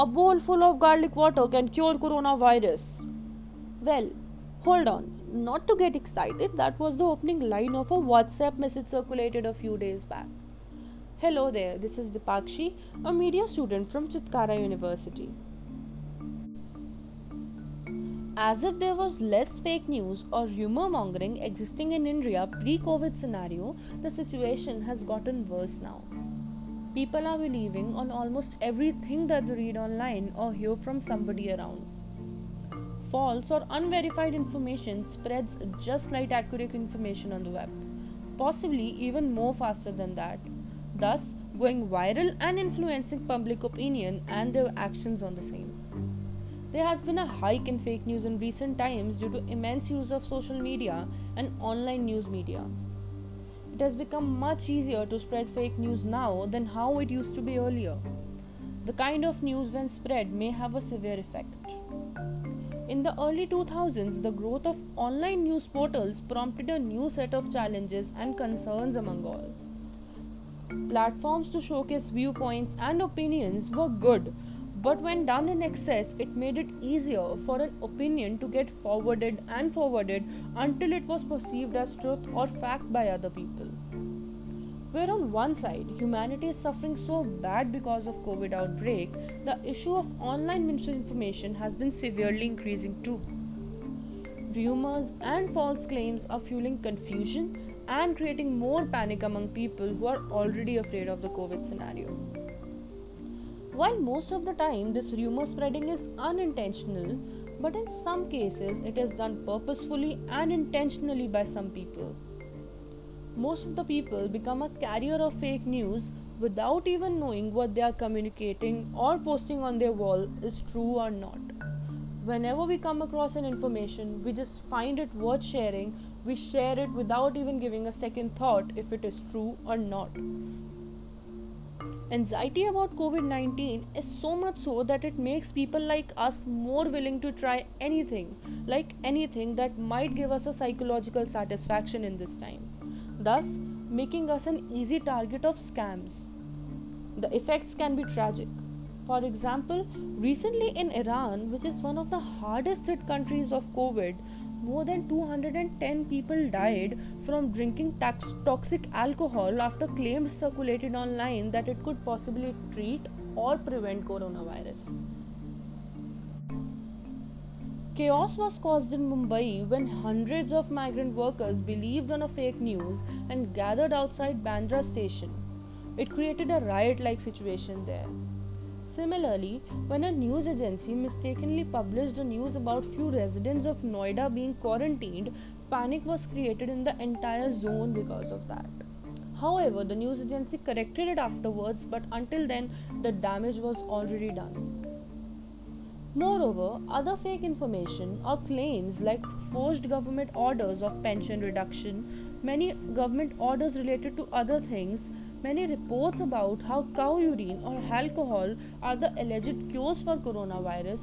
A bowl full of garlic water can cure coronavirus. Well, hold on. Not to get excited, that was the opening line of a WhatsApp message circulated a few days back. Hello there, this is Dipakshi, a media student from Chitkara University. As if there was less fake news or rumor mongering existing in India pre COVID scenario, the situation has gotten worse now. People are believing on almost everything that they read online or hear from somebody around. False or unverified information spreads just like accurate information on the web, possibly even more faster than that, thus going viral and influencing public opinion and their actions on the same. There has been a hike in fake news in recent times due to immense use of social media and online news media. It has become much easier to spread fake news now than how it used to be earlier. The kind of news when spread may have a severe effect. In the early 2000s, the growth of online news portals prompted a new set of challenges and concerns among all. Platforms to showcase viewpoints and opinions were good, but when done in excess, it made it easier for an opinion to get forwarded and forwarded until it was perceived as truth or fact by other people. Where on one side, humanity is suffering so bad because of COVID outbreak, the issue of online misinformation has been severely increasing too. Rumors and false claims are fueling confusion and creating more panic among people who are already afraid of the COVID scenario. While most of the time this rumor spreading is unintentional, but in some cases it is done purposefully and intentionally by some people. Most of the people become a carrier of fake news without even knowing what they are communicating or posting on their wall is true or not. Whenever we come across an information, we just find it worth sharing, we share it without even giving a second thought if it is true or not. Anxiety about COVID 19 is so much so that it makes people like us more willing to try anything, like anything that might give us a psychological satisfaction in this time, thus, making us an easy target of scams. The effects can be tragic. For example, recently in Iran, which is one of the hardest hit countries of COVID, more than 210 people died from drinking tax- toxic alcohol after claims circulated online that it could possibly treat or prevent coronavirus. Chaos was caused in Mumbai when hundreds of migrant workers believed on a fake news and gathered outside Bandra station. It created a riot like situation there. Similarly, when a news agency mistakenly published news about few residents of Noida being quarantined, panic was created in the entire zone because of that. However, the news agency corrected it afterwards, but until then, the damage was already done. Moreover, other fake information or claims like forged government orders of pension reduction, many government orders related to other things, Many reports about how cow urine or alcohol are the alleged cures for coronavirus,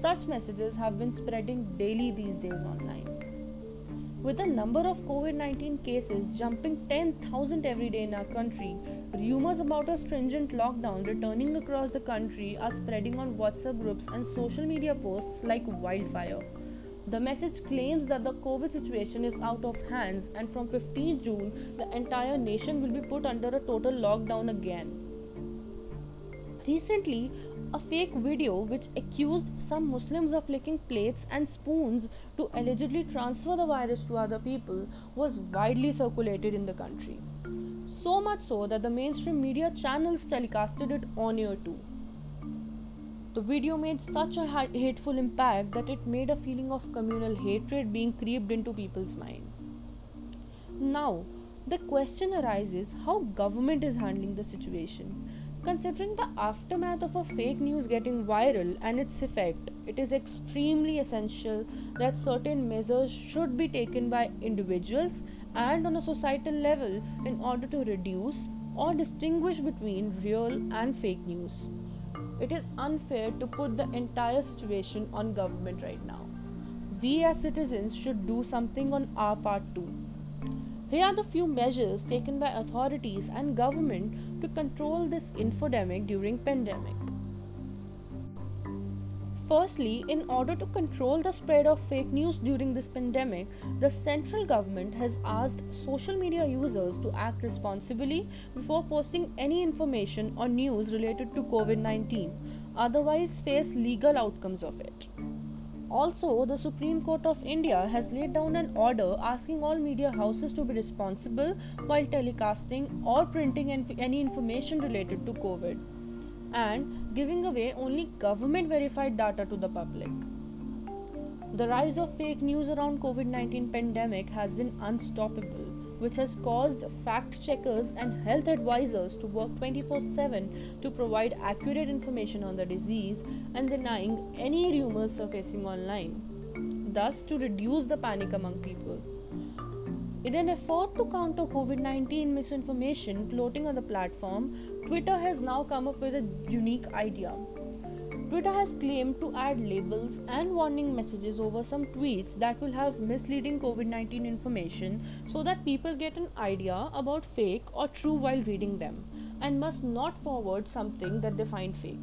such messages have been spreading daily these days online. With the number of COVID 19 cases jumping 10,000 every day in our country, rumors about a stringent lockdown returning across the country are spreading on WhatsApp groups and social media posts like wildfire. The message claims that the COVID situation is out of hands and from 15 June the entire nation will be put under a total lockdown again. Recently, a fake video which accused some Muslims of licking plates and spoons to allegedly transfer the virus to other people was widely circulated in the country. So much so that the mainstream media channels telecasted it on air too. The video made such a hateful impact that it made a feeling of communal hatred being creeped into people's mind. Now, the question arises how government is handling the situation. Considering the aftermath of a fake news getting viral and its effect, it is extremely essential that certain measures should be taken by individuals and on a societal level in order to reduce or distinguish between real and fake news it is unfair to put the entire situation on government right now. We as citizens should do something on our part too. Here are the few measures taken by authorities and government to control this infodemic during pandemic. Firstly, in order to control the spread of fake news during this pandemic, the central government has asked social media users to act responsibly before posting any information or news related to COVID 19, otherwise, face legal outcomes of it. Also, the Supreme Court of India has laid down an order asking all media houses to be responsible while telecasting or printing any information related to COVID and giving away only government verified data to the public. The rise of fake news around COVID-19 pandemic has been unstoppable, which has caused fact checkers and health advisors to work 24/7 to provide accurate information on the disease and denying any rumors surfacing online, thus to reduce the panic among people. In an effort to counter COVID 19 misinformation floating on the platform, Twitter has now come up with a unique idea. Twitter has claimed to add labels and warning messages over some tweets that will have misleading COVID 19 information so that people get an idea about fake or true while reading them and must not forward something that they find fake.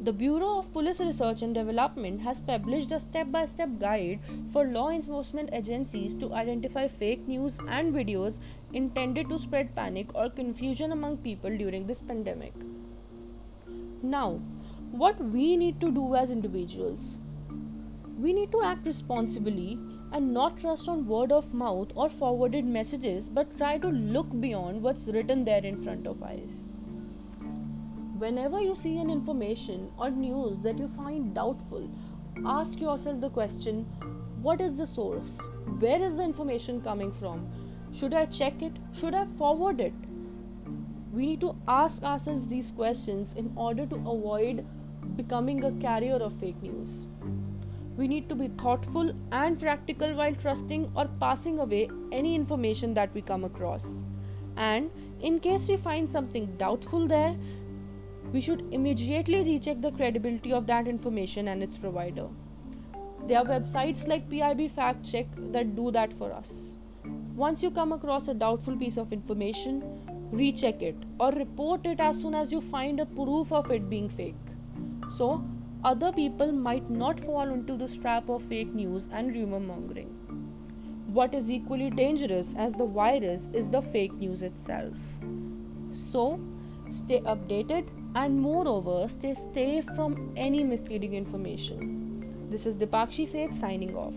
The Bureau of Police Research and Development has published a step by step guide for law enforcement agencies to identify fake news and videos intended to spread panic or confusion among people during this pandemic. Now, what we need to do as individuals? We need to act responsibly and not trust on word of mouth or forwarded messages but try to look beyond what's written there in front of us. Whenever you see an information or news that you find doubtful, ask yourself the question what is the source? Where is the information coming from? Should I check it? Should I forward it? We need to ask ourselves these questions in order to avoid becoming a carrier of fake news. We need to be thoughtful and practical while trusting or passing away any information that we come across. And in case we find something doubtful there, we should immediately recheck the credibility of that information and its provider. There are websites like PIB Fact Check that do that for us. Once you come across a doubtful piece of information, recheck it or report it as soon as you find a proof of it being fake. So, other people might not fall into the trap of fake news and rumor mongering. What is equally dangerous as the virus is the fake news itself. So, stay updated and moreover stay safe from any misleading information. This is Dipakshi Seth signing off.